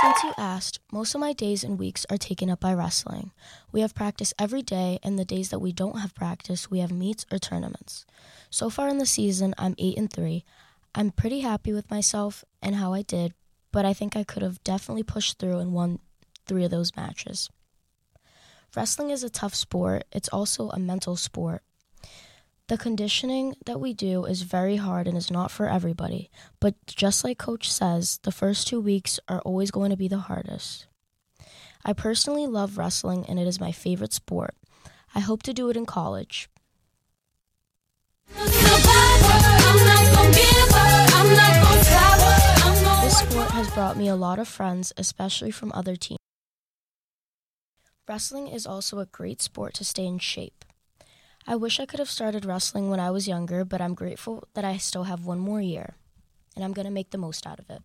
Since you asked, most of my days and weeks are taken up by wrestling. We have practice every day, and the days that we don't have practice, we have meets or tournaments. So far in the season, I'm 8 and 3. I'm pretty happy with myself and how I did, but I think I could have definitely pushed through and won 3 of those matches. Wrestling is a tough sport. It's also a mental sport. The conditioning that we do is very hard and is not for everybody. But just like Coach says, the first two weeks are always going to be the hardest. I personally love wrestling and it is my favorite sport. I hope to do it in college. This sport has brought me a lot of friends, especially from other teams. Wrestling is also a great sport to stay in shape. I wish I could have started wrestling when I was younger, but I'm grateful that I still have one more year, and I'm going to make the most out of it.